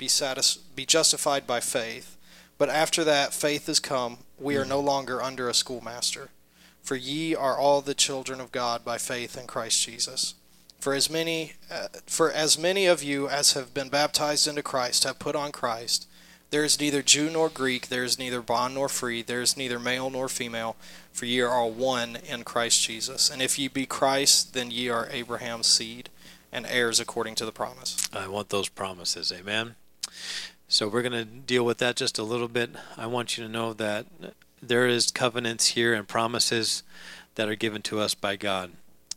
be satis- be justified by faith. But after that faith is come, we are no longer under a schoolmaster. For ye are all the children of God by faith in Christ Jesus. For as many uh, for as many of you as have been baptized into Christ have put on Christ. There is neither Jew nor Greek, there is neither bond nor free, there is neither male nor female, for ye are all one in Christ Jesus. And if ye be Christ, then ye are Abraham's seed and heirs according to the promise. I want those promises. Amen. So we're going to deal with that just a little bit. I want you to know that there is covenants here and promises that are given to us by God.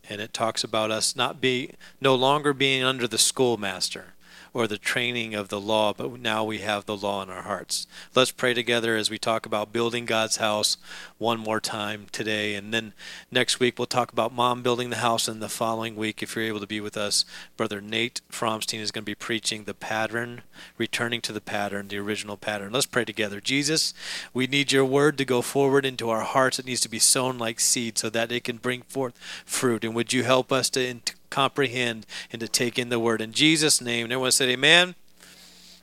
And it talks about us not be no longer being under the schoolmaster or the training of the law, but now we have the law in our hearts. Let's pray together as we talk about building God's house one more time today. And then next week we'll talk about mom building the house. And the following week, if you're able to be with us, Brother Nate Fromstein is going to be preaching the pattern, returning to the pattern, the original pattern. Let's pray together. Jesus, we need your word to go forward into our hearts. It needs to be sown like seed so that it can bring forth fruit. And would you help us to comprehend and to take in the word. In Jesus' name, everyone said, Amen.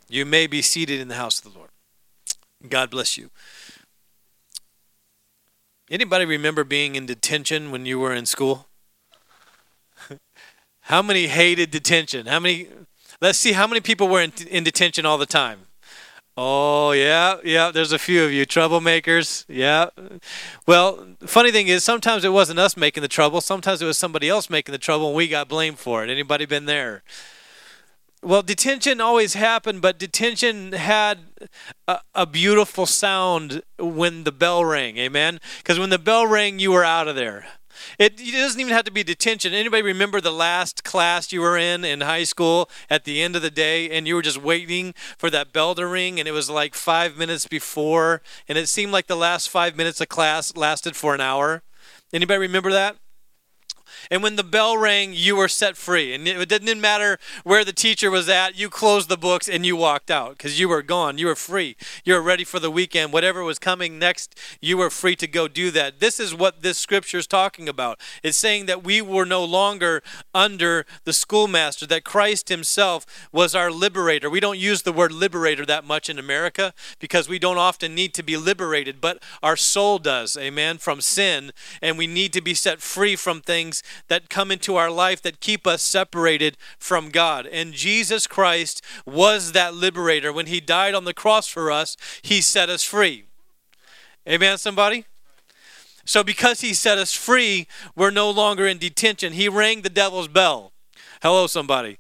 You may be seated in the house of the Lord. God bless you. Anybody remember being in detention when you were in school? how many hated detention? How many? Let's see how many people were in, in detention all the time. Oh, yeah, yeah, there's a few of you troublemakers. Yeah. Well, funny thing is sometimes it wasn't us making the trouble, sometimes it was somebody else making the trouble and we got blamed for it. Anybody been there? Well, detention always happened, but detention had a, a beautiful sound when the bell rang. Amen. Because when the bell rang, you were out of there. It, it, doesn't even have to be detention. Anybody remember the last class you were in in high school at the end of the day and you were just waiting for that bell to ring and it was like five minutes before and it seemed like the last five minutes of class lasted for an hour? Anybody remember that? And when the bell rang, you were set free. And it didn't matter where the teacher was at, you closed the books and you walked out because you were gone. You were free. You were ready for the weekend. Whatever was coming next, you were free to go do that. This is what this scripture is talking about. It's saying that we were no longer under the schoolmaster, that Christ himself was our liberator. We don't use the word liberator that much in America because we don't often need to be liberated, but our soul does, amen, from sin. And we need to be set free from things that come into our life that keep us separated from God. And Jesus Christ was that liberator. When he died on the cross for us, he set us free. Amen, somebody? So, because he set us free, we're no longer in detention. He rang the devil's bell. Hello, somebody.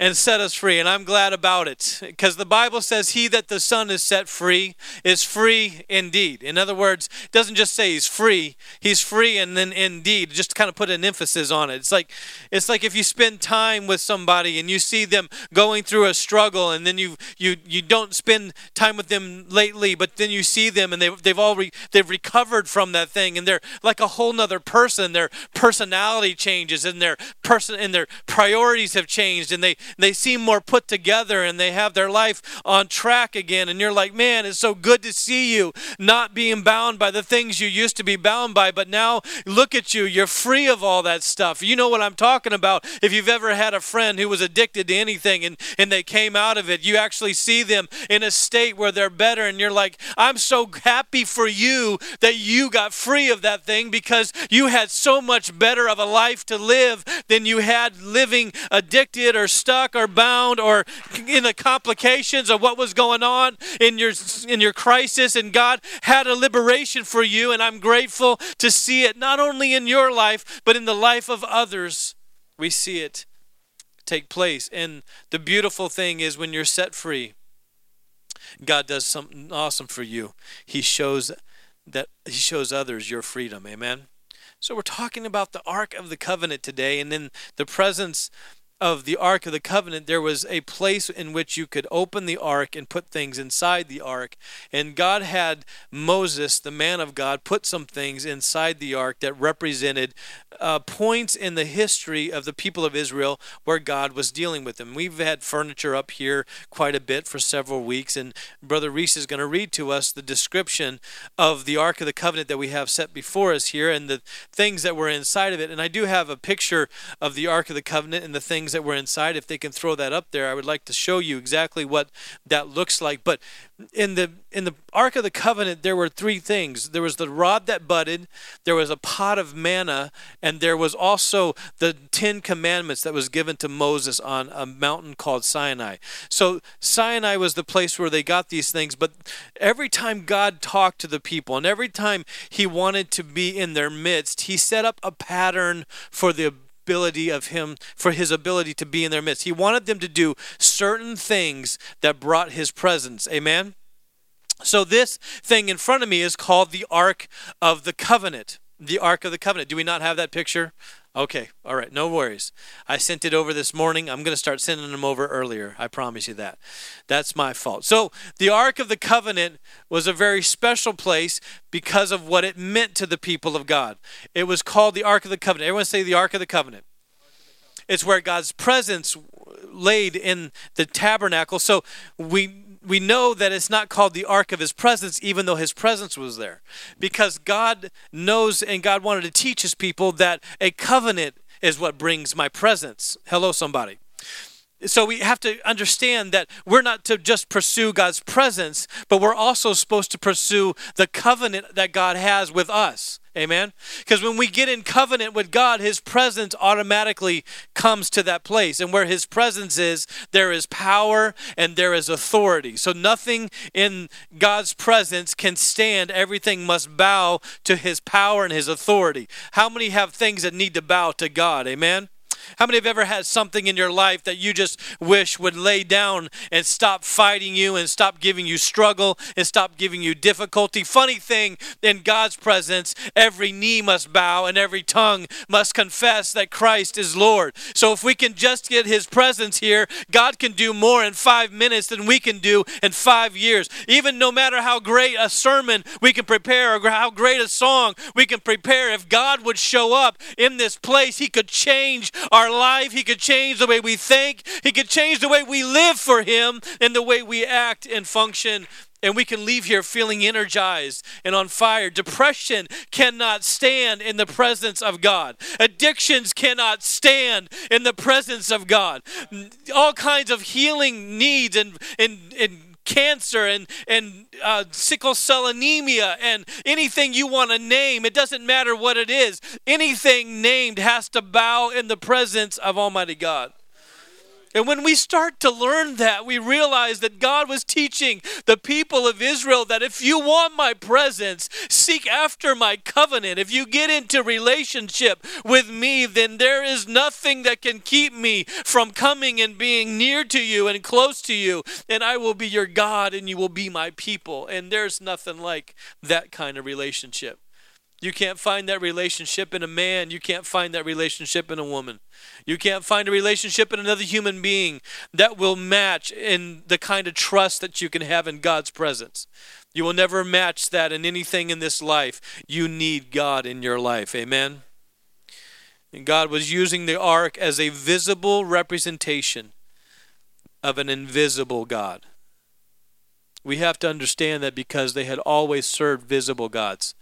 And set us free. And I'm glad about it because the Bible says, He that the Son is set free is free indeed. In other words, it doesn't just say He's free, He's free and then indeed, just kind of put an emphasis on it. It's like, it's like if you spend time with somebody and you see them going through a struggle and then you, you, you don't spend time with them lately, but then you see them and they've, they've all re, they've recovered from that thing and they're like a whole nother person. Their personality changes and their person and their priorities have changed and they, they seem more put together and they have their life on track again. And you're like, man, it's so good to see you not being bound by the things you used to be bound by. But now look at you, you're free of all that stuff. You know what I'm talking about. If you've ever had a friend who was addicted to anything and, and they came out of it, you actually see them in a state where they're better. And you're like, I'm so happy for you that you got free of that thing because you had so much better of a life to live than you had living addicted or stuck or bound or in the complications of what was going on in your in your crisis and God had a liberation for you and I'm grateful to see it not only in your life but in the life of others. We see it take place and the beautiful thing is when you're set free God does something awesome for you. He shows that he shows others your freedom. Amen. So we're talking about the Ark of the Covenant today, and then the presence of the Ark of the Covenant, there was a place in which you could open the ark and put things inside the ark. And God had Moses, the man of God, put some things inside the ark that represented uh, points in the history of the people of Israel where God was dealing with them. We've had furniture up here quite a bit for several weeks, and Brother Reese is going to read to us the description of the Ark of the Covenant that we have set before us here and the things that were inside of it. And I do have a picture of the Ark of the Covenant and the things that were inside. If they can throw that up there, I would like to show you exactly what that looks like. But in the in the ark of the covenant there were three things there was the rod that budded there was a pot of manna and there was also the 10 commandments that was given to Moses on a mountain called Sinai so Sinai was the place where they got these things but every time God talked to the people and every time he wanted to be in their midst he set up a pattern for the ability of him for his ability to be in their midst. He wanted them to do certain things that brought his presence. Amen. So this thing in front of me is called the Ark of the Covenant. The Ark of the Covenant. Do we not have that picture? Okay, all right, no worries. I sent it over this morning. I'm going to start sending them over earlier. I promise you that. That's my fault. So, the Ark of the Covenant was a very special place because of what it meant to the people of God. It was called the Ark of the Covenant. Everyone say the Ark of the Covenant. It's where God's presence laid in the tabernacle. So, we we know that it's not called the ark of his presence even though his presence was there. Because god knows and god wanted to teach his people that a covenant is what brings my presence. Hello somebody. So we have to understand that we're not to just pursue God's presence, but we're also supposed to pursue the covenant that God has with us. Amen? Because when we get in covenant with God, His presence automatically comes to that place. And where His presence is, there is power and there is authority. So nothing in God's presence can stand. Everything must bow to His power and His authority. How many have things that need to bow to God? Amen? How many have ever had something in your life that you just wish would lay down and stop fighting you and stop giving you struggle and stop giving you difficulty? Funny thing, in God's presence, every knee must bow and every tongue must confess that Christ is Lord. So if we can just get his presence here, God can do more in five minutes than we can do in five years. Even no matter how great a sermon we can prepare or how great a song we can prepare, if God would show up in this place, he could change our life. He could change the way we think. He could change the way we live for Him and the way we act and function. And we can leave here feeling energized and on fire. Depression cannot stand in the presence of God. Addictions cannot stand in the presence of God. All kinds of healing needs and, and, and cancer and, and uh, sickle cell anemia and anything you want to name. It doesn't matter what it is. Anything named has to bow in the presence of Almighty God. And when we start to learn that, we realize that God was teaching the people of Israel that if you want my presence, seek after my covenant. If you get into relationship with me, then there is nothing that can keep me from coming and being near to you and close to you. And I will be your God and you will be my people. And there's nothing like that kind of relationship. You can't find that relationship in a man. You can't find that relationship in a woman. You can't find a relationship in another human being that will match in the kind of trust that you can have in God's presence. You will never match that in anything in this life. You need God in your life. Amen. And God was using the ark as a visible representation of an invisible God. We have to understand that because they had always served visible gods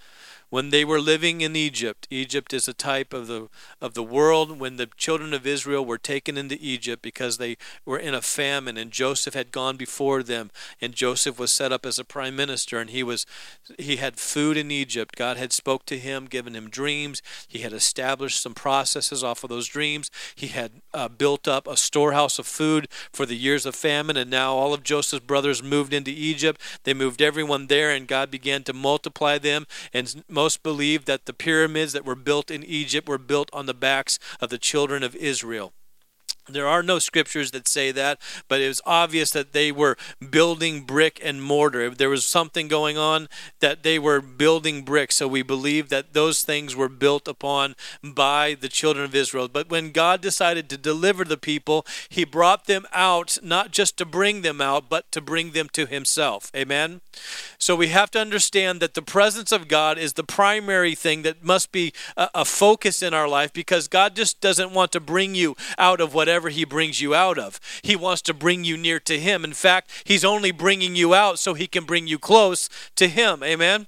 when they were living in Egypt. Egypt is a type of the of the world when the children of Israel were taken into Egypt because they were in a famine and Joseph had gone before them and Joseph was set up as a prime minister and he was he had food in Egypt. God had spoke to him, given him dreams. He had established some processes off of those dreams. He had uh, built up a storehouse of food for the years of famine and now all of Joseph's brothers moved into Egypt. They moved everyone there and God began to multiply them and most believe that the pyramids that were built in Egypt were built on the backs of the children of Israel. There are no scriptures that say that, but it was obvious that they were building brick and mortar. There was something going on that they were building brick, so we believe that those things were built upon by the children of Israel. But when God decided to deliver the people, He brought them out not just to bring them out, but to bring them to Himself. Amen? So we have to understand that the presence of God is the primary thing that must be a, a focus in our life because God just doesn't want to bring you out of whatever whatever He brings you out of. He wants to bring you near to Him. In fact, He's only bringing you out so He can bring you close to Him. Amen?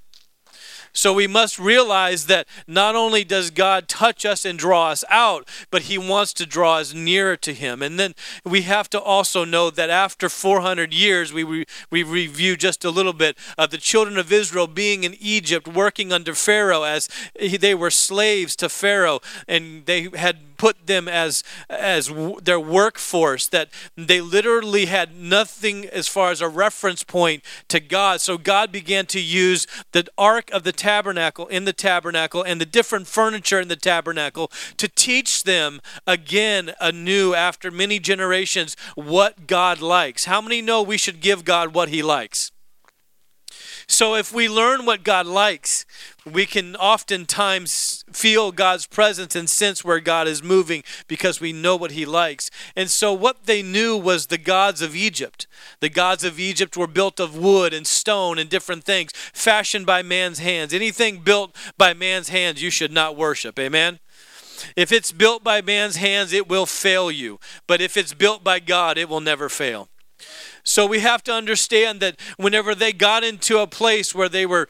So we must realize that not only does God touch us and draw us out, but He wants to draw us nearer to Him. And then we have to also know that after 400 years, we, we, we review just a little bit of the children of Israel being in Egypt, working under Pharaoh as they were slaves to Pharaoh, and they had put them as as their workforce that they literally had nothing as far as a reference point to God. So God began to use the ark of the tabernacle in the tabernacle and the different furniture in the tabernacle to teach them again anew after many generations what God likes. How many know we should give God what he likes so if we learn what God likes, we can oftentimes feel God's presence and sense where God is moving because we know what He likes. And so what they knew was the gods of Egypt. The gods of Egypt were built of wood and stone and different things, fashioned by man's hands. Anything built by man's hands, you should not worship. Amen? If it's built by man's hands, it will fail you. But if it's built by God, it will never fail. So we have to understand that whenever they got into a place where they were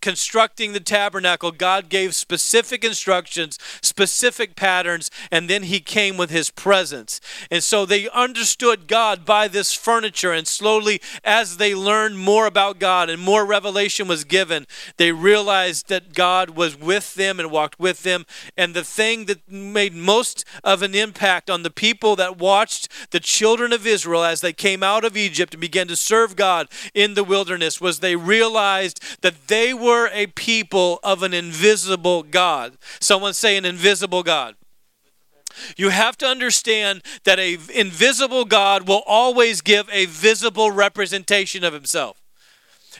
constructing the tabernacle, God gave specific instructions, specific patterns, and then He came with His presence. And so they understood God by this furniture. And slowly, as they learned more about God and more revelation was given, they realized that God was with them and walked with them. And the thing that made most of an impact on the people that watched the children of Israel as they came out of Egypt Egypt and began to serve God in the wilderness was they realized that they were a people of an invisible God. Someone say an invisible God. You have to understand that a invisible God will always give a visible representation of himself.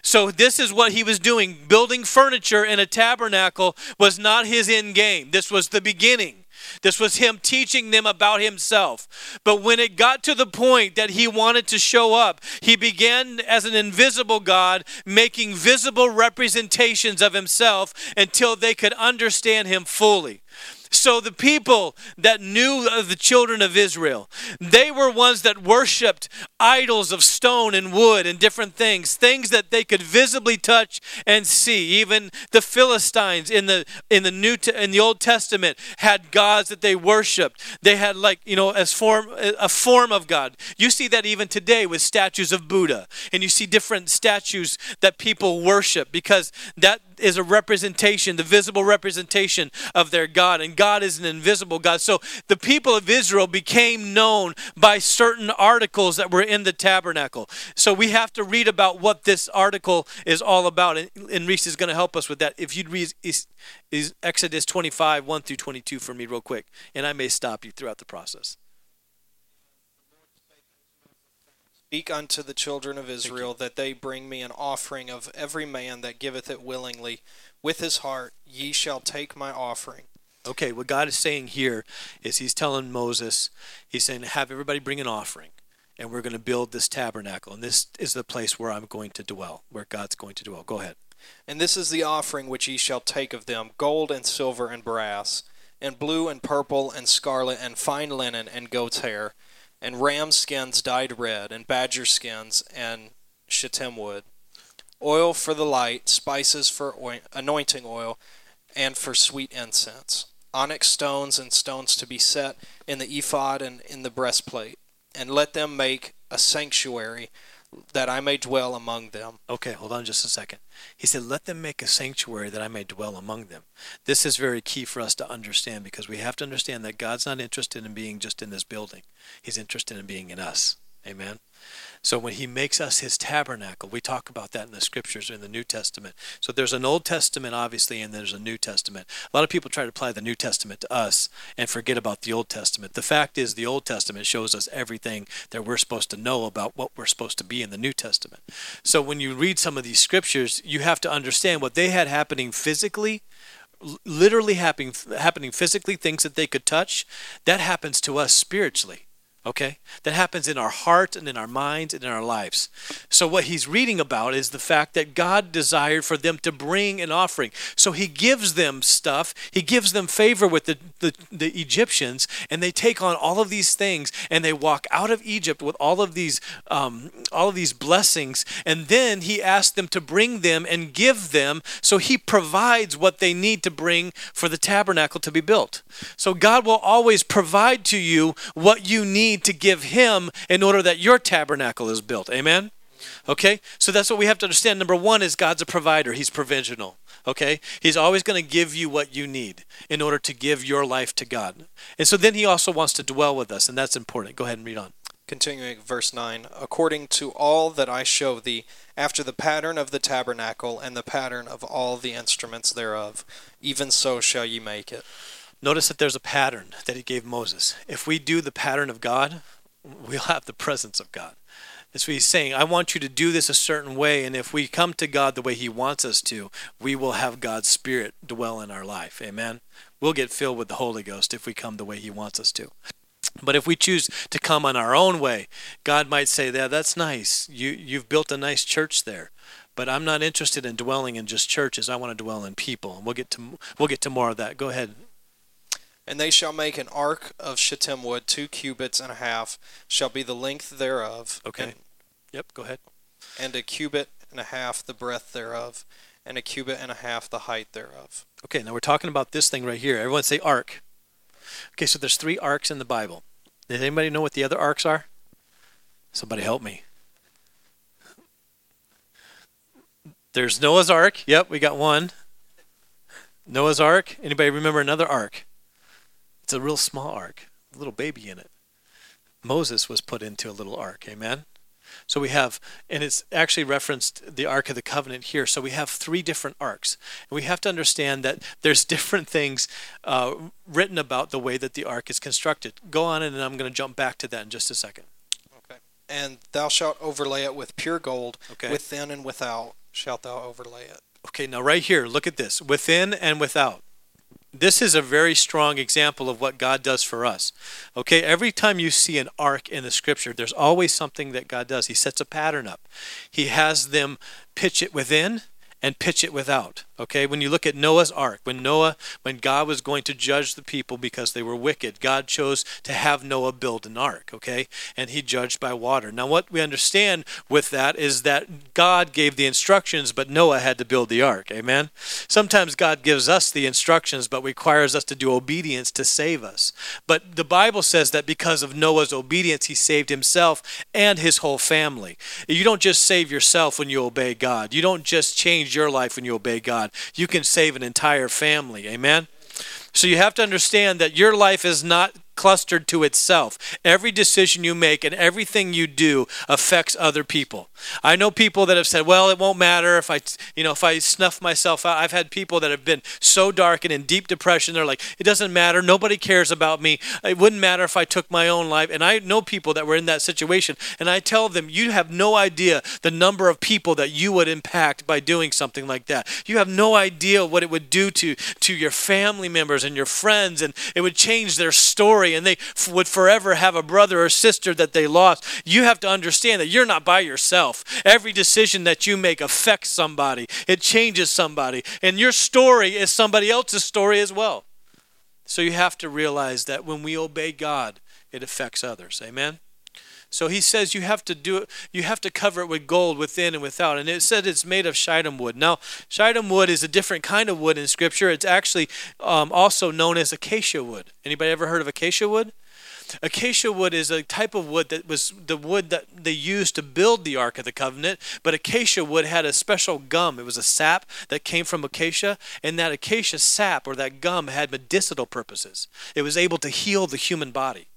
So this is what he was doing. Building furniture in a tabernacle was not his end game. This was the beginning. This was him teaching them about himself. But when it got to the point that he wanted to show up, he began as an invisible God, making visible representations of himself until they could understand him fully. So the people that knew of the children of Israel, they were ones that worshiped idols of stone and wood and different things, things that they could visibly touch and see. Even the Philistines in the in the New in the Old Testament had gods that they worshiped. They had like you know as form a form of God. You see that even today with statues of Buddha, and you see different statues that people worship because that is a representation, the visible representation of their God. And God is an invisible God. So the people of Israel became known by certain articles that were in the tabernacle. So we have to read about what this article is all about. And, and Reese is going to help us with that. If you'd read is, is Exodus 25, 1 through 22 for me, real quick. And I may stop you throughout the process. Speak unto the children of Israel that they bring me an offering of every man that giveth it willingly with his heart. Ye shall take my offering. Okay, what God is saying here is He's telling Moses, He's saying, have everybody bring an offering, and we're going to build this tabernacle, and this is the place where I'm going to dwell, where God's going to dwell. Go ahead. And this is the offering which ye shall take of them gold and silver and brass, and blue and purple and scarlet and fine linen and goat's hair and ram skins dyed red, and badger skins, and shittim wood, oil for the light, spices for anointing oil, and for sweet incense, onyx stones and stones to be set in the ephod and in the breastplate, and let them make a sanctuary that I may dwell among them. Okay, hold on just a second. He said, Let them make a sanctuary that I may dwell among them. This is very key for us to understand because we have to understand that God's not interested in being just in this building, He's interested in being in us. Amen. So when he makes us his tabernacle, we talk about that in the scriptures in the New Testament. So there's an Old Testament, obviously, and there's a New Testament. A lot of people try to apply the New Testament to us and forget about the Old Testament. The fact is, the Old Testament shows us everything that we're supposed to know about what we're supposed to be in the New Testament. So when you read some of these scriptures, you have to understand what they had happening physically literally happening happening physically things that they could touch that happens to us spiritually Okay? That happens in our heart and in our minds and in our lives. So, what he's reading about is the fact that God desired for them to bring an offering. So, he gives them stuff, he gives them favor with the, the, the Egyptians, and they take on all of these things and they walk out of Egypt with all of these, um, all of these blessings. And then he asks them to bring them and give them. So, he provides what they need to bring for the tabernacle to be built. So, God will always provide to you what you need need to give him in order that your tabernacle is built. Amen? Okay? So that's what we have to understand. Number one is God's a provider, He's provisional. Okay? He's always going to give you what you need in order to give your life to God. And so then He also wants to dwell with us, and that's important. Go ahead and read on. Continuing verse 9 According to all that I show thee, after the pattern of the tabernacle and the pattern of all the instruments thereof, even so shall ye make it. Notice that there's a pattern that he gave Moses. If we do the pattern of God, we'll have the presence of God. That's what he's saying. I want you to do this a certain way, and if we come to God the way he wants us to, we will have God's Spirit dwell in our life. Amen. We'll get filled with the Holy Ghost if we come the way he wants us to. But if we choose to come on our own way, God might say, "Yeah, that's nice. You you've built a nice church there." But I'm not interested in dwelling in just churches. I want to dwell in people. And we'll get to we'll get to more of that. Go ahead. And they shall make an ark of shittim wood, two cubits and a half shall be the length thereof. Okay. And, yep, go ahead. And a cubit and a half the breadth thereof, and a cubit and a half the height thereof. Okay, now we're talking about this thing right here. Everyone say ark. Okay, so there's three arcs in the Bible. Does anybody know what the other arcs are? Somebody help me. There's Noah's Ark. Yep, we got one. Noah's Ark. Anybody remember another ark? It's a real small ark, a little baby in it. Moses was put into a little ark. Amen. So we have, and it's actually referenced the Ark of the Covenant here. So we have three different arks. And we have to understand that there's different things uh, written about the way that the ark is constructed. Go on, and I'm going to jump back to that in just a second. Okay. And thou shalt overlay it with pure gold, okay. within and without shalt thou overlay it. Okay, now right here, look at this within and without this is a very strong example of what God does for us. Okay, every time you see an ark in the scripture, there's always something that God does. He sets a pattern up. He has them pitch it within and pitch it without. Okay, when you look at Noah's ark, when Noah, when God was going to judge the people because they were wicked, God chose to have Noah build an ark. Okay, and he judged by water. Now, what we understand with that is that God gave the instructions, but Noah had to build the ark. Amen. Sometimes God gives us the instructions, but requires us to do obedience to save us. But the Bible says that because of Noah's obedience, he saved himself and his whole family. You don't just save yourself when you obey God. You don't just change your life when you obey God you can save an entire family. Amen? So you have to understand that your life is not clustered to itself. Every decision you make and everything you do affects other people. I know people that have said, "Well, it won't matter if I, you know, if I snuff myself out." I've had people that have been so dark and in deep depression. They're like, "It doesn't matter. Nobody cares about me. It wouldn't matter if I took my own life." And I know people that were in that situation, and I tell them, "You have no idea the number of people that you would impact by doing something like that. You have no idea what it would do to to your family members and your friends, and it would change their story." Story and they f- would forever have a brother or sister that they lost, you have to understand that you're not by yourself. Every decision that you make affects somebody, it changes somebody, and your story is somebody else's story as well. So you have to realize that when we obey God, it affects others. Amen. So he says you have to do it, you have to cover it with gold within and without. And it said it's made of shittim wood. Now, shittim wood is a different kind of wood in Scripture. It's actually um, also known as acacia wood. Anybody ever heard of acacia wood? Acacia wood is a type of wood that was the wood that they used to build the Ark of the Covenant, but acacia wood had a special gum. It was a sap that came from acacia, and that acacia sap or that gum had medicinal purposes. It was able to heal the human body.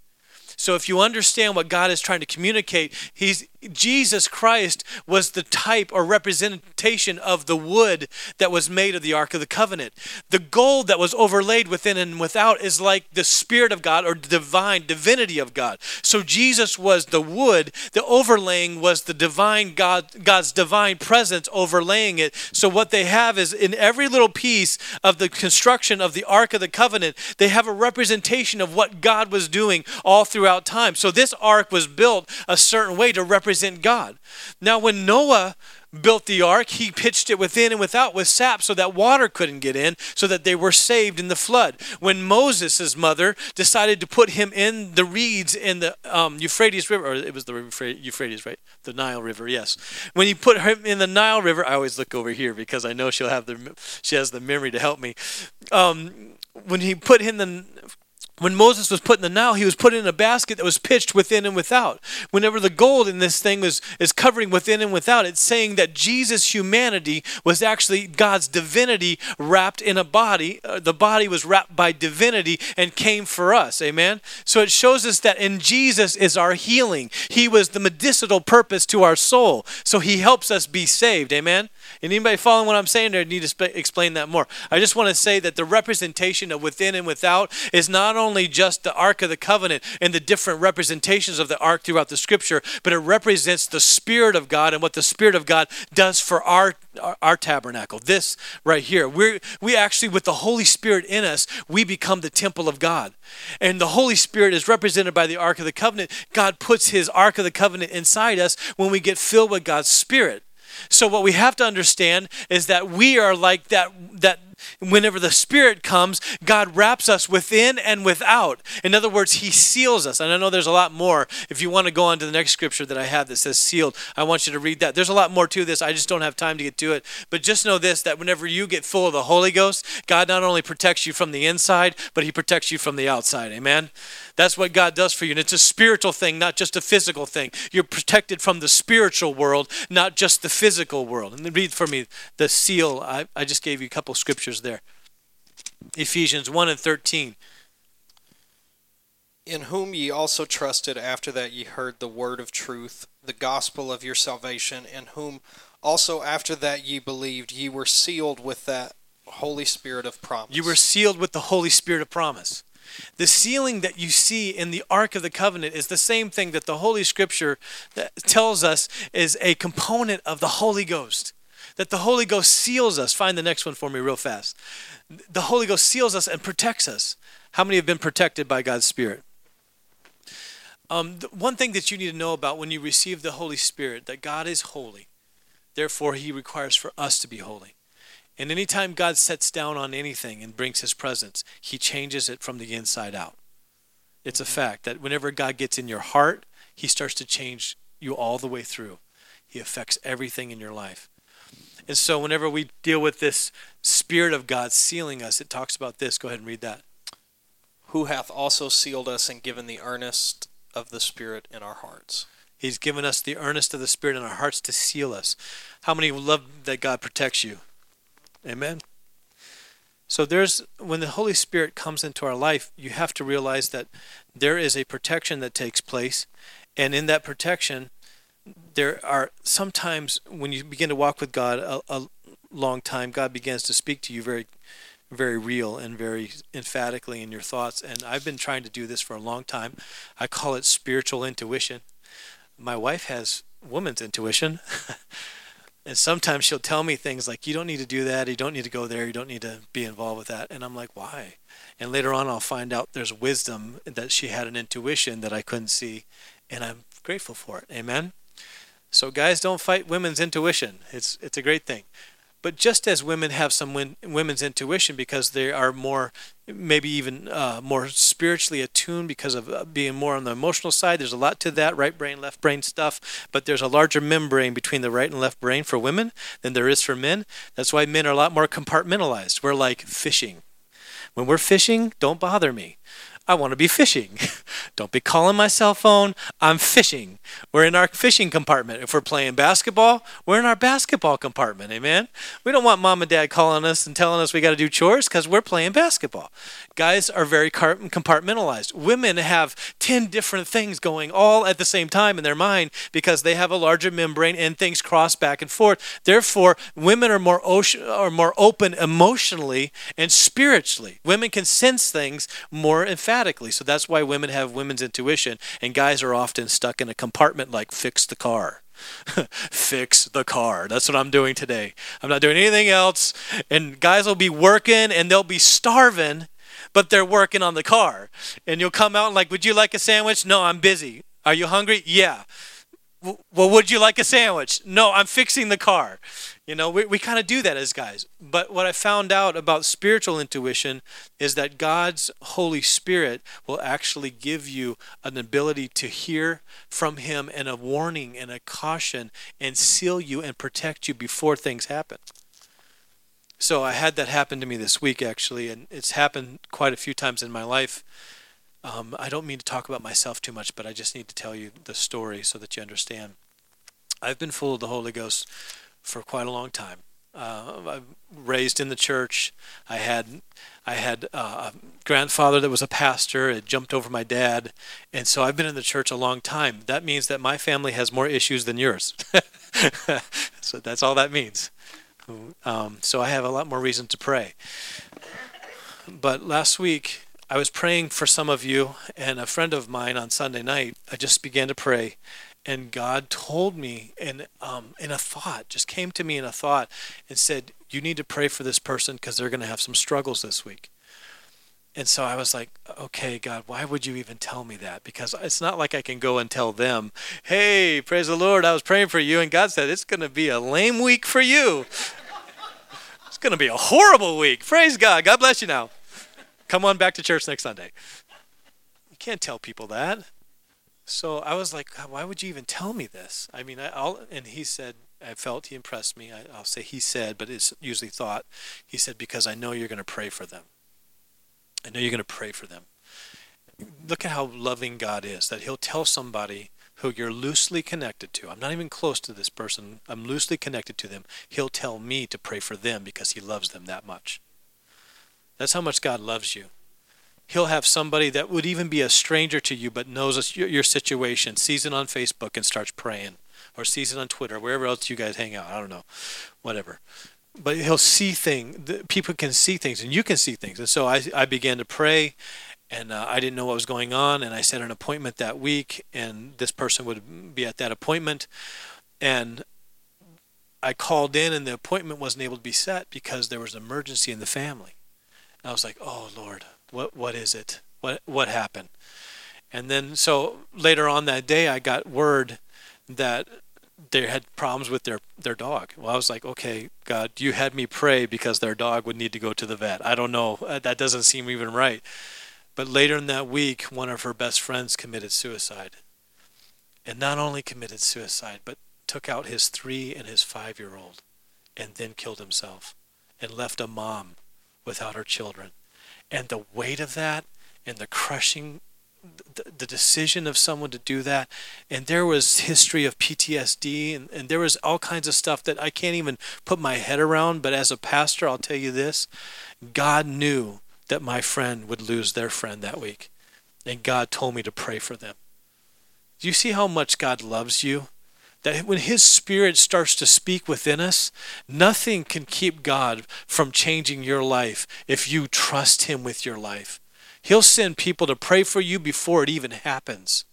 So if you understand what God is trying to communicate, he's Jesus Christ was the type or representation of the wood that was made of the Ark of the Covenant. The gold that was overlaid within and without is like the Spirit of God or divine divinity of God. So Jesus was the wood, the overlaying was the divine God, God's divine presence overlaying it. So what they have is in every little piece of the construction of the Ark of the Covenant, they have a representation of what God was doing all throughout time. So this ark was built a certain way to represent represent God. Now, when Noah built the ark, he pitched it within and without with sap so that water couldn't get in, so that they were saved in the flood. When Moses' mother decided to put him in the reeds in the um, Euphrates River, or it was the Euphrates, right? The Nile River, yes. When you put him in the Nile River, I always look over here because I know she'll have the she has the memory to help me. Um, when he put him in the when Moses was put in the Nile, he was put in a basket that was pitched within and without. Whenever the gold in this thing was is covering within and without, it's saying that Jesus' humanity was actually God's divinity wrapped in a body. Uh, the body was wrapped by divinity and came for us. Amen. So it shows us that in Jesus is our healing. He was the medicinal purpose to our soul. So he helps us be saved. Amen. Anybody following what I'm saying there need to sp- explain that more. I just want to say that the representation of within and without is not only just the Ark of the Covenant and the different representations of the Ark throughout the Scripture, but it represents the Spirit of God and what the Spirit of God does for our our, our tabernacle. This right here, we we actually with the Holy Spirit in us, we become the temple of God, and the Holy Spirit is represented by the Ark of the Covenant. God puts His Ark of the Covenant inside us when we get filled with God's Spirit. So what we have to understand is that we are like that that whenever the Spirit comes, God wraps us within and without. In other words, He seals us. And I know there's a lot more. If you want to go on to the next scripture that I have that says sealed, I want you to read that. There's a lot more to this. I just don't have time to get to it. But just know this that whenever you get full of the Holy Ghost, God not only protects you from the inside, but He protects you from the outside. Amen? That's what God does for you. And it's a spiritual thing, not just a physical thing. You're protected from the spiritual world, not just the physical world. And read for me the seal. I, I just gave you a couple scriptures there. Ephesians 1 and 13. In whom ye also trusted after that ye heard the word of truth, the gospel of your salvation, in whom also after that ye believed, ye were sealed with that Holy Spirit of promise. You were sealed with the Holy Spirit of promise. The sealing that you see in the Ark of the Covenant is the same thing that the Holy Scripture tells us is a component of the Holy Ghost. That the Holy Ghost seals us. Find the next one for me, real fast. The Holy Ghost seals us and protects us. How many have been protected by God's Spirit? Um, one thing that you need to know about when you receive the Holy Spirit, that God is holy. Therefore, He requires for us to be holy. And anytime God sets down on anything and brings his presence, he changes it from the inside out. It's a mm-hmm. fact that whenever God gets in your heart, he starts to change you all the way through. He affects everything in your life. And so whenever we deal with this spirit of God sealing us, it talks about this. Go ahead and read that. Who hath also sealed us and given the earnest of the Spirit in our hearts. He's given us the earnest of the Spirit in our hearts to seal us. How many love that God protects you? Amen. So there's when the Holy Spirit comes into our life, you have to realize that there is a protection that takes place, and in that protection, there are sometimes when you begin to walk with God a, a long time, God begins to speak to you very, very real and very emphatically in your thoughts. And I've been trying to do this for a long time. I call it spiritual intuition. My wife has woman's intuition. And sometimes she'll tell me things like, you don't need to do that. You don't need to go there. You don't need to be involved with that. And I'm like, why? And later on, I'll find out there's wisdom that she had an intuition that I couldn't see. And I'm grateful for it. Amen. So, guys, don't fight women's intuition. It's, it's a great thing. But just as women have some win- women's intuition because they are more, maybe even uh, more spiritually attuned because of uh, being more on the emotional side, there's a lot to that right brain, left brain stuff. But there's a larger membrane between the right and left brain for women than there is for men. That's why men are a lot more compartmentalized. We're like fishing. When we're fishing, don't bother me. I want to be fishing. Don't be calling my cell phone. I'm fishing. We're in our fishing compartment. If we're playing basketball, we're in our basketball compartment. Amen. We don't want mom and dad calling us and telling us we got to do chores because we're playing basketball. Guys are very compartmentalized. Women have 10 different things going all at the same time in their mind because they have a larger membrane and things cross back and forth. Therefore, women are more ocean, are more open emotionally and spiritually. Women can sense things more. So that's why women have women's intuition and guys are often stuck in a compartment like fix the car. fix the car. That's what I'm doing today. I'm not doing anything else. And guys will be working and they'll be starving, but they're working on the car. And you'll come out and like, "Would you like a sandwich?" "No, I'm busy." "Are you hungry?" "Yeah." "Well, would you like a sandwich?" "No, I'm fixing the car." You know, we, we kind of do that as guys. But what I found out about spiritual intuition is that God's Holy Spirit will actually give you an ability to hear from Him and a warning and a caution and seal you and protect you before things happen. So I had that happen to me this week, actually, and it's happened quite a few times in my life. Um, I don't mean to talk about myself too much, but I just need to tell you the story so that you understand. I've been full of the Holy Ghost for quite a long time. Uh, I raised in the church. I had I had uh, a grandfather that was a pastor. It jumped over my dad, and so I've been in the church a long time. That means that my family has more issues than yours. so that's all that means. Um, so I have a lot more reason to pray. But last week I was praying for some of you, and a friend of mine on Sunday night. I just began to pray, and God told me in um, in a thought, just came to me in a thought, and said, "You need to pray for this person because they're going to have some struggles this week." And so I was like, "Okay, God, why would you even tell me that? Because it's not like I can go and tell them, "Hey, praise the Lord, I was praying for you," and God said, "It's going to be a lame week for you. it's going to be a horrible week." Praise God. God bless you now. Come on back to church next Sunday. You can't tell people that. So I was like, why would you even tell me this? I mean, I, will and he said, I felt he impressed me. I, will say he said, but it's usually thought. He said, because I know you're going to pray for them. I know you're going to pray for them. Look at how loving God is, that he'll tell somebody who you're loosely connected to. I'm not even close to this person. I'm loosely connected to them. He'll tell me to pray for them because he loves them that much. That's how much God loves you he'll have somebody that would even be a stranger to you but knows your, situation, sees it on Facebook and starts praying, or sees it on Twitter, wherever else you guys hang out. I don't know, whatever. But he'll see things. People can see things, and you can see things. And so I, I began to pray, and uh, I didn't know what was going on. And I set an appointment that week, and this person would be at that appointment. And I called in, and the appointment wasn't able to be set because there was an emergency in the family. And I was like, "Oh Lord, what what is it? What what happened? And then so later on that day, I got word that they had problems with their their dog. Well, I was like, okay, God, you had me pray because their dog would need to go to the vet. I don't know. Uh, that doesn't seem even right. But later in that week, one of her best friends committed suicide. And not only committed suicide, but took out his three and his five year old and then killed himself and left a mom without her children. And the weight of that and the crushing the, the decision of someone to do that. And there was history of ptsd and, and there was all kinds of stuff that i can't even put my head around. But as a pastor i'll tell you this god knew that my friend would lose their friend that week. And god told me to pray for them. Do you see how much god loves you that when His Spirit starts to speak within us, nothing can keep God from changing your life if you trust Him with your life. He'll send people to pray for you before it even happens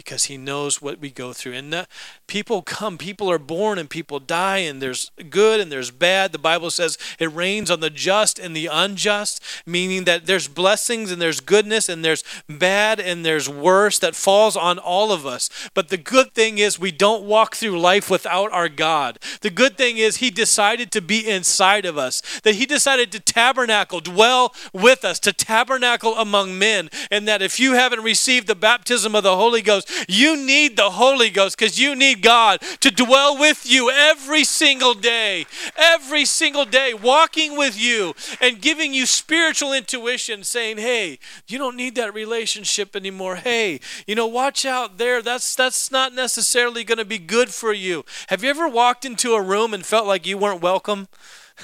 because he knows what we go through. And people come, people are born, and people die, and there's good and there's bad. The Bible says it rains on the just and the unjust, meaning that there's blessings and there's goodness and there's bad and there's worse that falls on all of us. But the good thing is we don't walk through life without our God. The good thing is he decided to be inside of us, that he decided to tabernacle, dwell with us, to tabernacle among men, and that if you haven't received the baptism of the Holy Ghost, Ghost. You need the Holy Ghost because you need God to dwell with you every single day, every single day, walking with you and giving you spiritual intuition, saying, "Hey, you don't need that relationship anymore. Hey, you know, watch out there. That's that's not necessarily going to be good for you." Have you ever walked into a room and felt like you weren't welcome?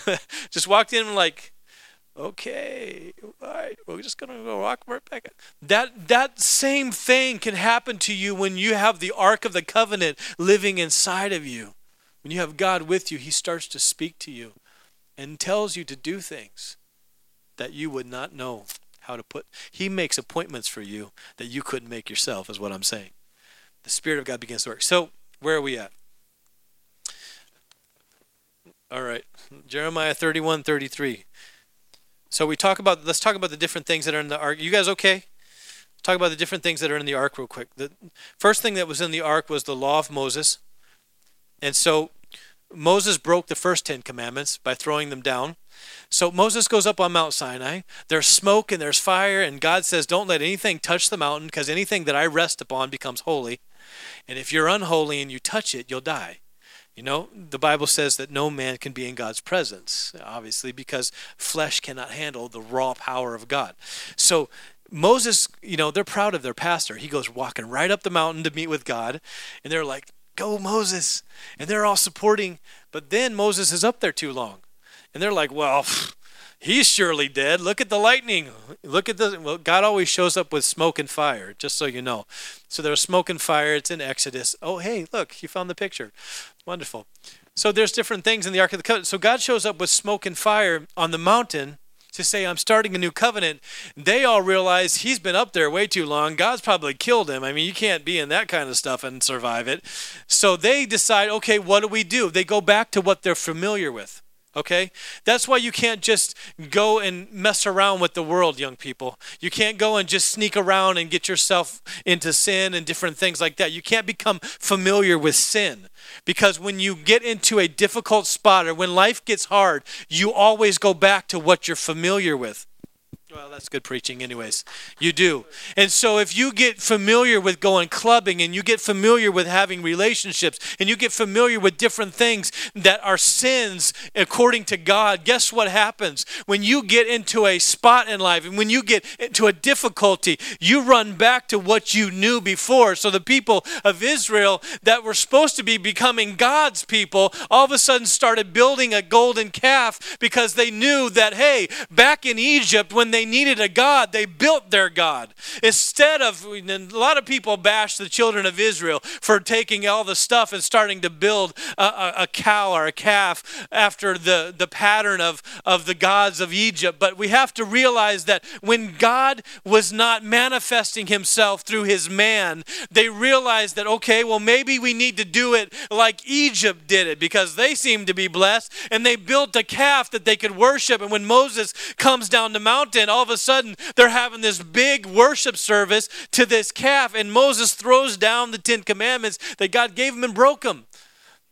Just walked in like okay, all right, we're just gonna go walk right back. That that same thing can happen to you when you have the Ark of the Covenant living inside of you. When you have God with you, He starts to speak to you and tells you to do things that you would not know how to put. He makes appointments for you that you couldn't make yourself, is what I'm saying. The Spirit of God begins to work. So, where are we at? All right. Jeremiah 31 33. So we talk about let's talk about the different things that are in the ark. You guys okay? Talk about the different things that are in the ark real quick. The first thing that was in the ark was the law of Moses. And so Moses broke the first 10 commandments by throwing them down. So Moses goes up on Mount Sinai. There's smoke and there's fire and God says don't let anything touch the mountain because anything that I rest upon becomes holy. And if you're unholy and you touch it, you'll die. You know, the Bible says that no man can be in God's presence, obviously, because flesh cannot handle the raw power of God. So Moses, you know, they're proud of their pastor. He goes walking right up the mountain to meet with God, and they're like, Go, Moses. And they're all supporting. But then Moses is up there too long. And they're like, Well, he's surely dead. Look at the lightning. Look at the. Well, God always shows up with smoke and fire, just so you know. So there's smoke and fire. It's in Exodus. Oh, hey, look, you found the picture. Wonderful. So there's different things in the Ark of the Covenant. So God shows up with smoke and fire on the mountain to say, I'm starting a new covenant. They all realize he's been up there way too long. God's probably killed him. I mean, you can't be in that kind of stuff and survive it. So they decide, okay, what do we do? They go back to what they're familiar with. Okay? That's why you can't just go and mess around with the world, young people. You can't go and just sneak around and get yourself into sin and different things like that. You can't become familiar with sin. Because when you get into a difficult spot or when life gets hard, you always go back to what you're familiar with. Well, that's good preaching, anyways. You do. And so, if you get familiar with going clubbing and you get familiar with having relationships and you get familiar with different things that are sins according to God, guess what happens? When you get into a spot in life and when you get into a difficulty, you run back to what you knew before. So, the people of Israel that were supposed to be becoming God's people all of a sudden started building a golden calf because they knew that, hey, back in Egypt, when they needed a God, they built their God. Instead of, a lot of people bash the children of Israel for taking all the stuff and starting to build a, a, a cow or a calf after the, the pattern of, of the gods of Egypt. But we have to realize that when God was not manifesting himself through his man, they realized that, okay, well, maybe we need to do it like Egypt did it because they seemed to be blessed and they built a calf that they could worship. And when Moses comes down the mountain, all of a sudden they're having this big worship service to this calf, and Moses throws down the Ten Commandments that God gave him and broke them.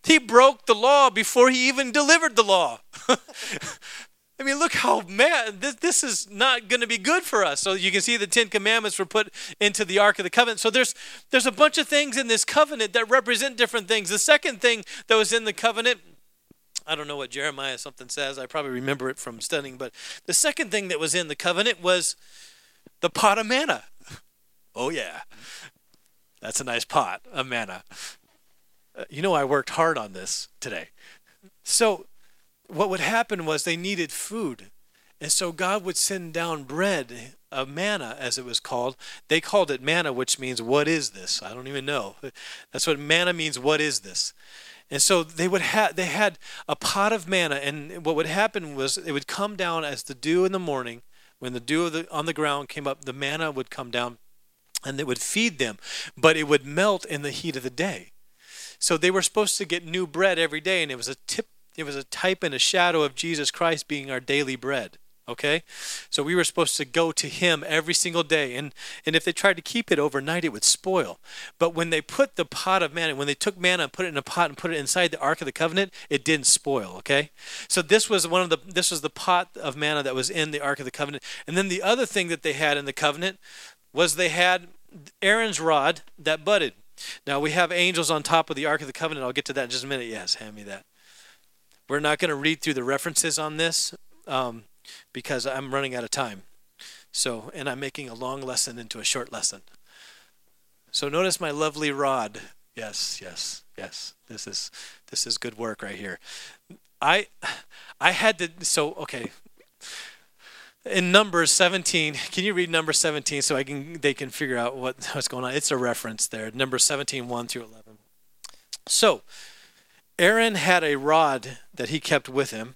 He broke the law before he even delivered the law. I mean, look how man this, this is not going to be good for us. So you can see the Ten Commandments were put into the Ark of the Covenant. So there's there's a bunch of things in this covenant that represent different things. The second thing that was in the covenant I don't know what Jeremiah something says. I probably remember it from studying. But the second thing that was in the covenant was the pot of manna. Oh, yeah. That's a nice pot of manna. Uh, you know, I worked hard on this today. So, what would happen was they needed food. And so God would send down bread, a manna as it was called. They called it manna, which means, what is this? I don't even know. That's what manna means, what is this? And so they would have they had a pot of manna, and what would happen was it would come down as the dew in the morning. When the dew the, on the ground came up, the manna would come down, and it would feed them, but it would melt in the heat of the day. So they were supposed to get new bread every day, and it was a tip. It was a type and a shadow of Jesus Christ being our daily bread. Okay? So we were supposed to go to him every single day. And, and if they tried to keep it overnight, it would spoil. But when they put the pot of manna, when they took manna and put it in a pot and put it inside the Ark of the Covenant, it didn't spoil. Okay? So this was one of the this was the pot of manna that was in the Ark of the Covenant. And then the other thing that they had in the covenant was they had Aaron's rod that budded. Now we have angels on top of the Ark of the Covenant. I'll get to that in just a minute. Yes, hand me that. We're not going to read through the references on this um, because I'm running out of time. So, and I'm making a long lesson into a short lesson. So notice my lovely rod. Yes, yes, yes. This is this is good work right here. I I had to so okay. In Numbers 17, can you read number 17 so I can they can figure out what, what's going on? It's a reference there. Number 17, 1 through 11. So, Aaron had a rod that he kept with him,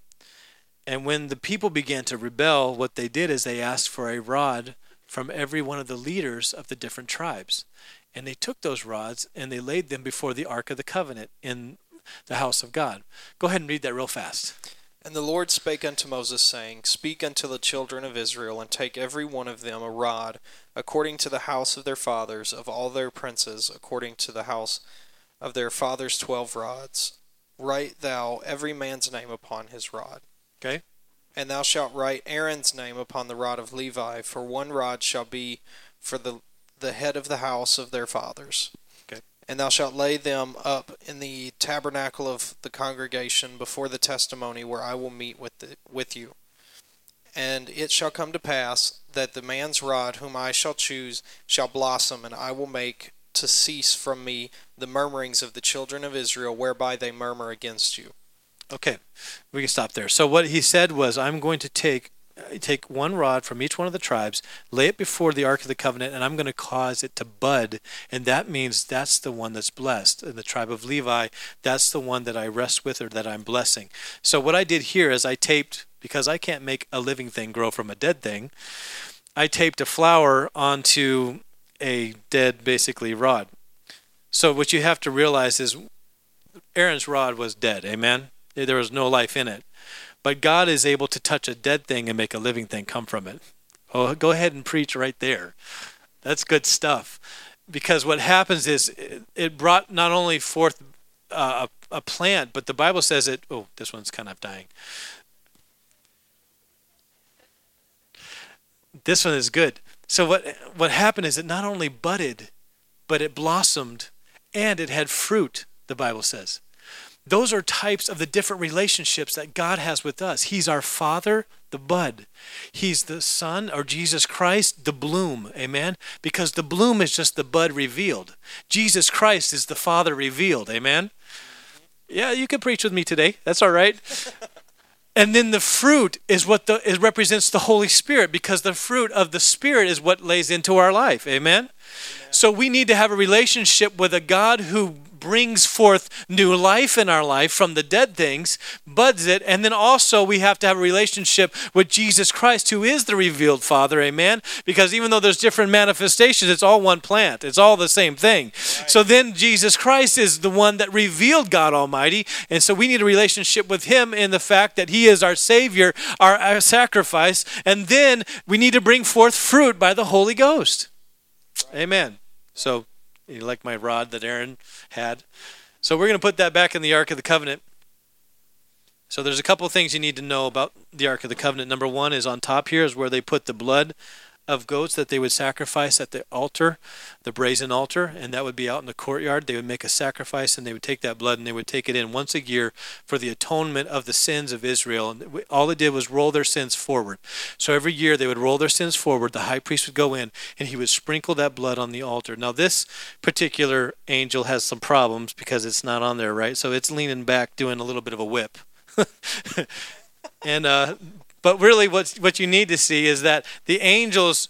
and when the people began to rebel, what they did is they asked for a rod from every one of the leaders of the different tribes. And they took those rods and they laid them before the Ark of the Covenant in the house of God. Go ahead and read that real fast. And the Lord spake unto Moses, saying, Speak unto the children of Israel, and take every one of them a rod, according to the house of their fathers, of all their princes, according to the house of their fathers' twelve rods. Write thou every man's name upon his rod. Okay. And thou shalt write Aaron's name upon the rod of Levi, for one rod shall be for the the head of the house of their fathers. Okay. And thou shalt lay them up in the tabernacle of the congregation before the testimony where I will meet with the, with you. And it shall come to pass that the man's rod whom I shall choose shall blossom, and I will make to cease from me the murmurings of the children of Israel, whereby they murmur against you. Okay, we can stop there. So what he said was, I'm going to take take one rod from each one of the tribes, lay it before the Ark of the Covenant, and I'm going to cause it to bud. And that means that's the one that's blessed. In the tribe of Levi, that's the one that I rest with or that I'm blessing. So what I did here is I taped, because I can't make a living thing grow from a dead thing, I taped a flower onto a dead, basically, rod. So what you have to realize is Aaron's rod was dead. Amen? There was no life in it. But God is able to touch a dead thing and make a living thing come from it. Oh, go ahead and preach right there. That's good stuff. Because what happens is it brought not only forth uh, a, a plant, but the Bible says it. Oh, this one's kind of dying. This one is good. So what what happened is it not only budded, but it blossomed and it had fruit, the Bible says. Those are types of the different relationships that God has with us. He's our Father, the bud. He's the Son, or Jesus Christ, the bloom. Amen? Because the bloom is just the bud revealed. Jesus Christ is the Father revealed. Amen? Yeah, you can preach with me today. That's all right. And then the fruit is what the it represents the Holy Spirit because the fruit of the Spirit is what lays into our life. Amen? Amen. So we need to have a relationship with a God who brings forth new life in our life from the dead things, buds it, and then also we have to have a relationship with Jesus Christ, who is the revealed Father, amen? Because even though there's different manifestations, it's all one plant, it's all the same thing. Right. So then Jesus Christ is the one that revealed God Almighty, and so we need a relationship with Him in the fact that He is our Savior, our, our sacrifice, and then we need to bring forth fruit by the Holy Ghost. Amen. So you like my rod that Aaron had? So we're going to put that back in the Ark of the Covenant. So there's a couple things you need to know about the Ark of the Covenant. Number one is on top here is where they put the blood of goats that they would sacrifice at the altar, the brazen altar, and that would be out in the courtyard. They would make a sacrifice and they would take that blood and they would take it in once a year for the atonement of the sins of Israel. And all they did was roll their sins forward. So every year they would roll their sins forward. The high priest would go in and he would sprinkle that blood on the altar. Now, this particular angel has some problems because it's not on there, right? So it's leaning back doing a little bit of a whip. and uh, but really, what, what you need to see is that the angels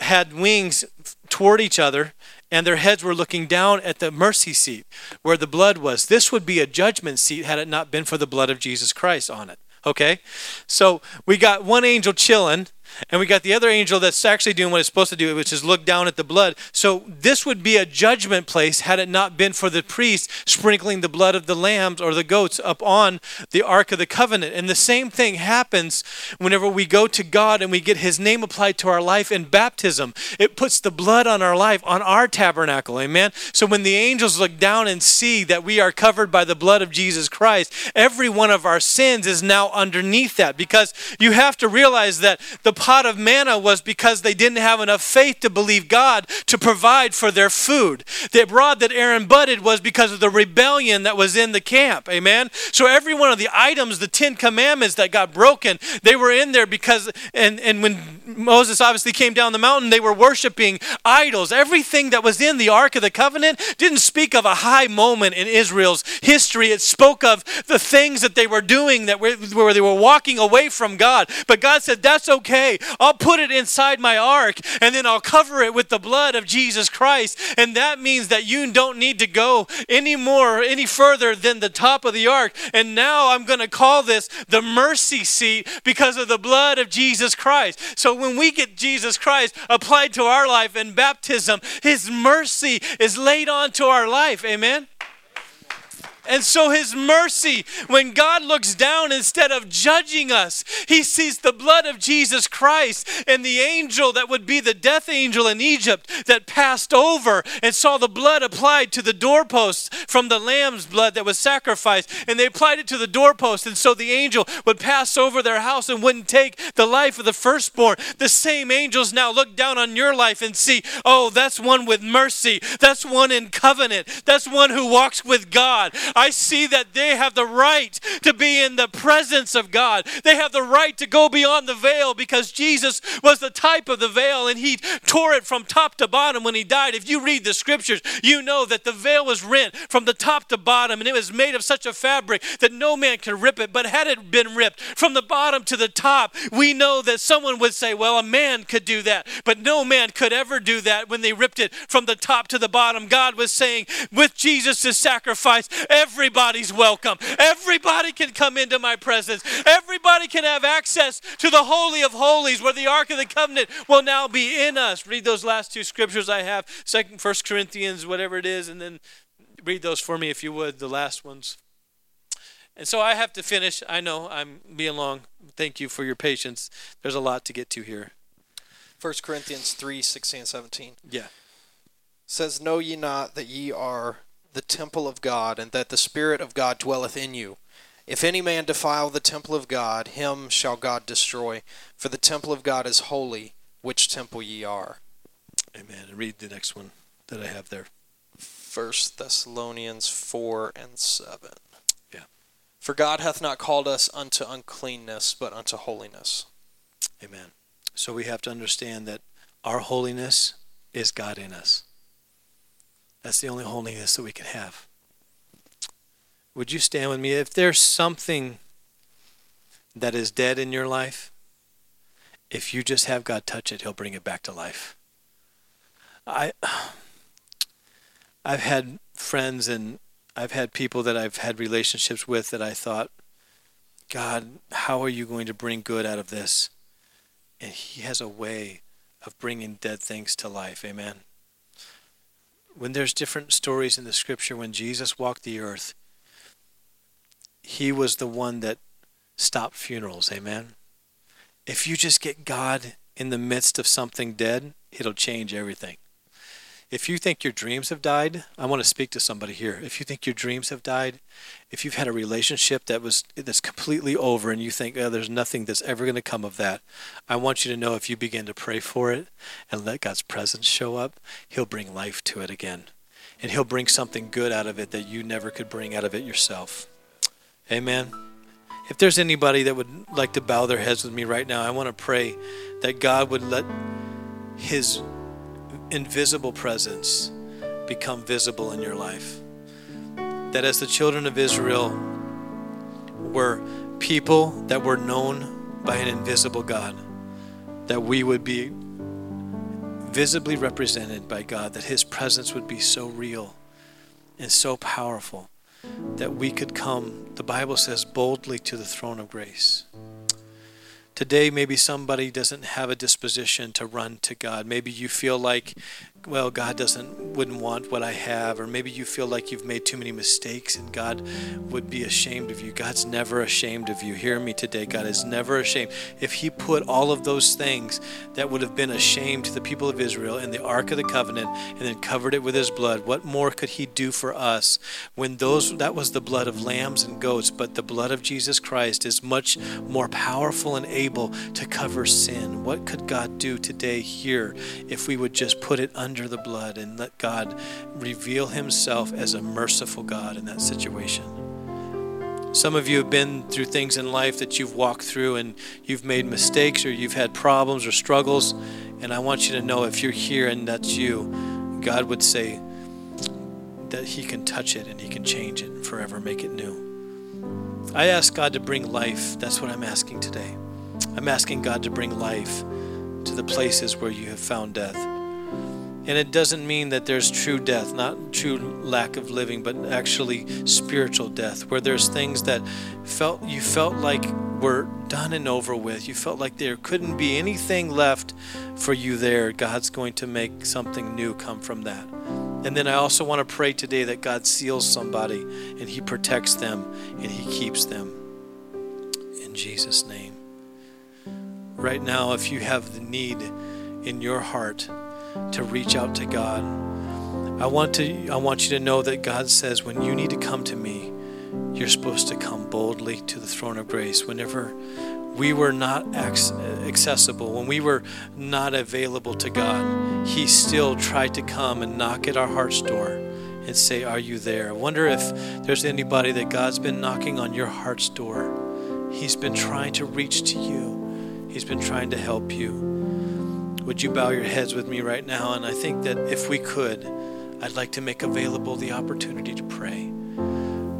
had wings toward each other, and their heads were looking down at the mercy seat where the blood was. This would be a judgment seat had it not been for the blood of Jesus Christ on it. Okay? So we got one angel chilling, and we got the other angel that's actually doing what it's supposed to do, which is look down at the blood. So this would be a judgment place had it not been for the priest sprinkling the blood of the lambs or the goats up on the Ark of the Covenant. And the same thing happens whenever we go to God and we get his name applied to our life in baptism. It puts the blood on our life, on our tabernacle. Amen. So when the angels look down and see that we are covered by the blood of Jesus Christ, every one of our sins is now underneath that because you have to realize that the pot of manna was because they didn't have enough faith to believe God to provide for their food. The rod that Aaron budded was because of the rebellion that was in the camp. Amen. So every one of the items, the Ten Commandments that got broken, they were in there because, and, and when Moses obviously came down the mountain, they were worshiping idols. Everything that was in the Ark of the Covenant didn't speak of a high moment in Israel's history. It spoke of the things that they were doing that were, where they were walking away from God. But God said, That's okay. I'll put it inside my ark and then I'll cover it with the blood of Jesus Christ. And that means that you don't need to go any more, any further than the top of the ark. And now I'm going to call this the mercy seat because of the blood of Jesus Christ. So when we get Jesus Christ applied to our life in baptism, his mercy is laid onto our life. Amen. And so, His mercy, when God looks down instead of judging us, He sees the blood of Jesus Christ and the angel that would be the death angel in Egypt that passed over and saw the blood applied to the doorposts from the lamb's blood that was sacrificed. And they applied it to the doorpost. And so the angel would pass over their house and wouldn't take the life of the firstborn. The same angels now look down on your life and see, oh, that's one with mercy. That's one in covenant. That's one who walks with God. I see that they have the right to be in the presence of God. They have the right to go beyond the veil because Jesus was the type of the veil and he tore it from top to bottom when he died. If you read the scriptures, you know that the veil was rent from the top to bottom and it was made of such a fabric that no man could rip it. But had it been ripped from the bottom to the top, we know that someone would say, well, a man could do that. But no man could ever do that when they ripped it from the top to the bottom. God was saying, with Jesus' sacrifice, everybody's welcome. Everybody can come into my presence. Everybody can have access to the Holy of Holies where the Ark of the Covenant will now be in us. Read those last two scriptures I have, Second, First Corinthians, whatever it is, and then read those for me if you would, the last ones. And so I have to finish. I know I'm being long. Thank you for your patience. There's a lot to get to here. 1 Corinthians 3 16 and 17 Yeah. says, Know ye not that ye are the temple of God, and that the Spirit of God dwelleth in you? If any man defile the temple of God, him shall God destroy. For the temple of God is holy, which temple ye are. Amen. Read the next one that I have there. First Thessalonians 4 and 7. Yeah. For God hath not called us unto uncleanness, but unto holiness. Amen. So we have to understand that our holiness is God in us. That's the only holiness that we can have. Would you stand with me? If there's something that is dead in your life, if you just have God touch it, He'll bring it back to life. I, I've had friends and I've had people that I've had relationships with that I thought, God, how are you going to bring good out of this? And He has a way of bringing dead things to life. Amen. When there's different stories in the scripture, when Jesus walked the earth, He was the one that stopped funerals. Amen. If you just get God in the midst of something dead, it'll change everything. If you think your dreams have died, I want to speak to somebody here. If you think your dreams have died, if you've had a relationship that was that's completely over and you think oh, there's nothing that's ever going to come of that, I want you to know if you begin to pray for it and let God's presence show up, he'll bring life to it again. And he'll bring something good out of it that you never could bring out of it yourself. Amen. If there's anybody that would like to bow their heads with me right now, I want to pray that God would let his invisible presence become visible in your life. That as the children of Israel were people that were known by an invisible God, that we would be visibly represented by God, that His presence would be so real and so powerful that we could come, the Bible says, boldly to the throne of grace. Today, maybe somebody doesn't have a disposition to run to God. Maybe you feel like well, God doesn't wouldn't want what I have, or maybe you feel like you've made too many mistakes and God would be ashamed of you. God's never ashamed of you. Hear me today. God is never ashamed. If He put all of those things that would have been a shame to the people of Israel in the Ark of the Covenant and then covered it with His blood, what more could He do for us when those that was the blood of lambs and goats, but the blood of Jesus Christ is much more powerful and able to cover sin? What could God do today here if we would just put it under the blood and let God reveal Himself as a merciful God in that situation. Some of you have been through things in life that you've walked through and you've made mistakes or you've had problems or struggles. And I want you to know if you're here and that's you, God would say that He can touch it and He can change it and forever make it new. I ask God to bring life. That's what I'm asking today. I'm asking God to bring life to the places where you have found death. And it doesn't mean that there's true death, not true lack of living, but actually spiritual death, where there's things that felt you felt like were done and over with. You felt like there couldn't be anything left for you there. God's going to make something new come from that. And then I also want to pray today that God seals somebody and He protects them and He keeps them. In Jesus' name. Right now, if you have the need in your heart, to reach out to God. I want to I want you to know that God says when you need to come to me, you're supposed to come boldly to the throne of grace whenever we were not accessible, when we were not available to God, He still tried to come and knock at our heart's door and say, Are you there? I wonder if there's anybody that God's been knocking on your heart's door. He's been trying to reach to you, He's been trying to help you. Would you bow your heads with me right now? And I think that if we could, I'd like to make available the opportunity to pray.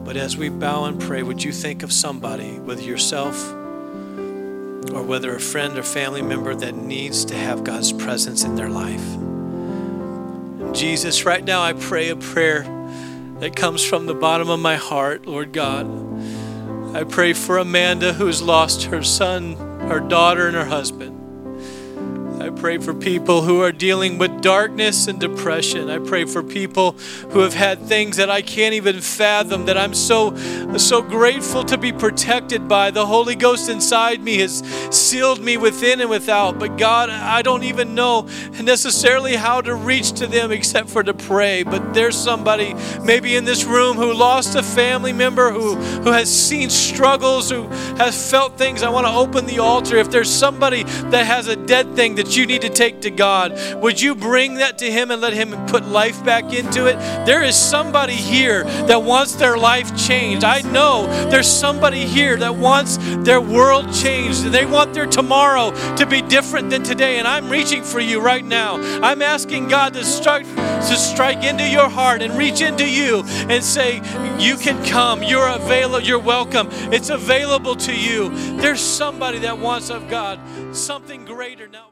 But as we bow and pray, would you think of somebody, whether yourself or whether a friend or family member that needs to have God's presence in their life? Jesus, right now I pray a prayer that comes from the bottom of my heart, Lord God. I pray for Amanda who's lost her son, her daughter, and her husband. I pray for people who are dealing with darkness and depression. I pray for people who have had things that I can't even fathom that I'm so so grateful to be protected by. The Holy Ghost inside me has sealed me within and without. But God, I don't even know necessarily how to reach to them except for to pray. But there's somebody maybe in this room who lost a family member who who has seen struggles, who has felt things. I want to open the altar. If there's somebody that has a dead thing you need to take to God, would you bring that to Him and let Him put life back into it? There is somebody here that wants their life changed. I know there's somebody here that wants their world changed. They want their tomorrow to be different than today. And I'm reaching for you right now. I'm asking God to strike, to strike into your heart and reach into you and say, You can come. You're available. You're welcome. It's available to you. There's somebody that wants of God something greater now.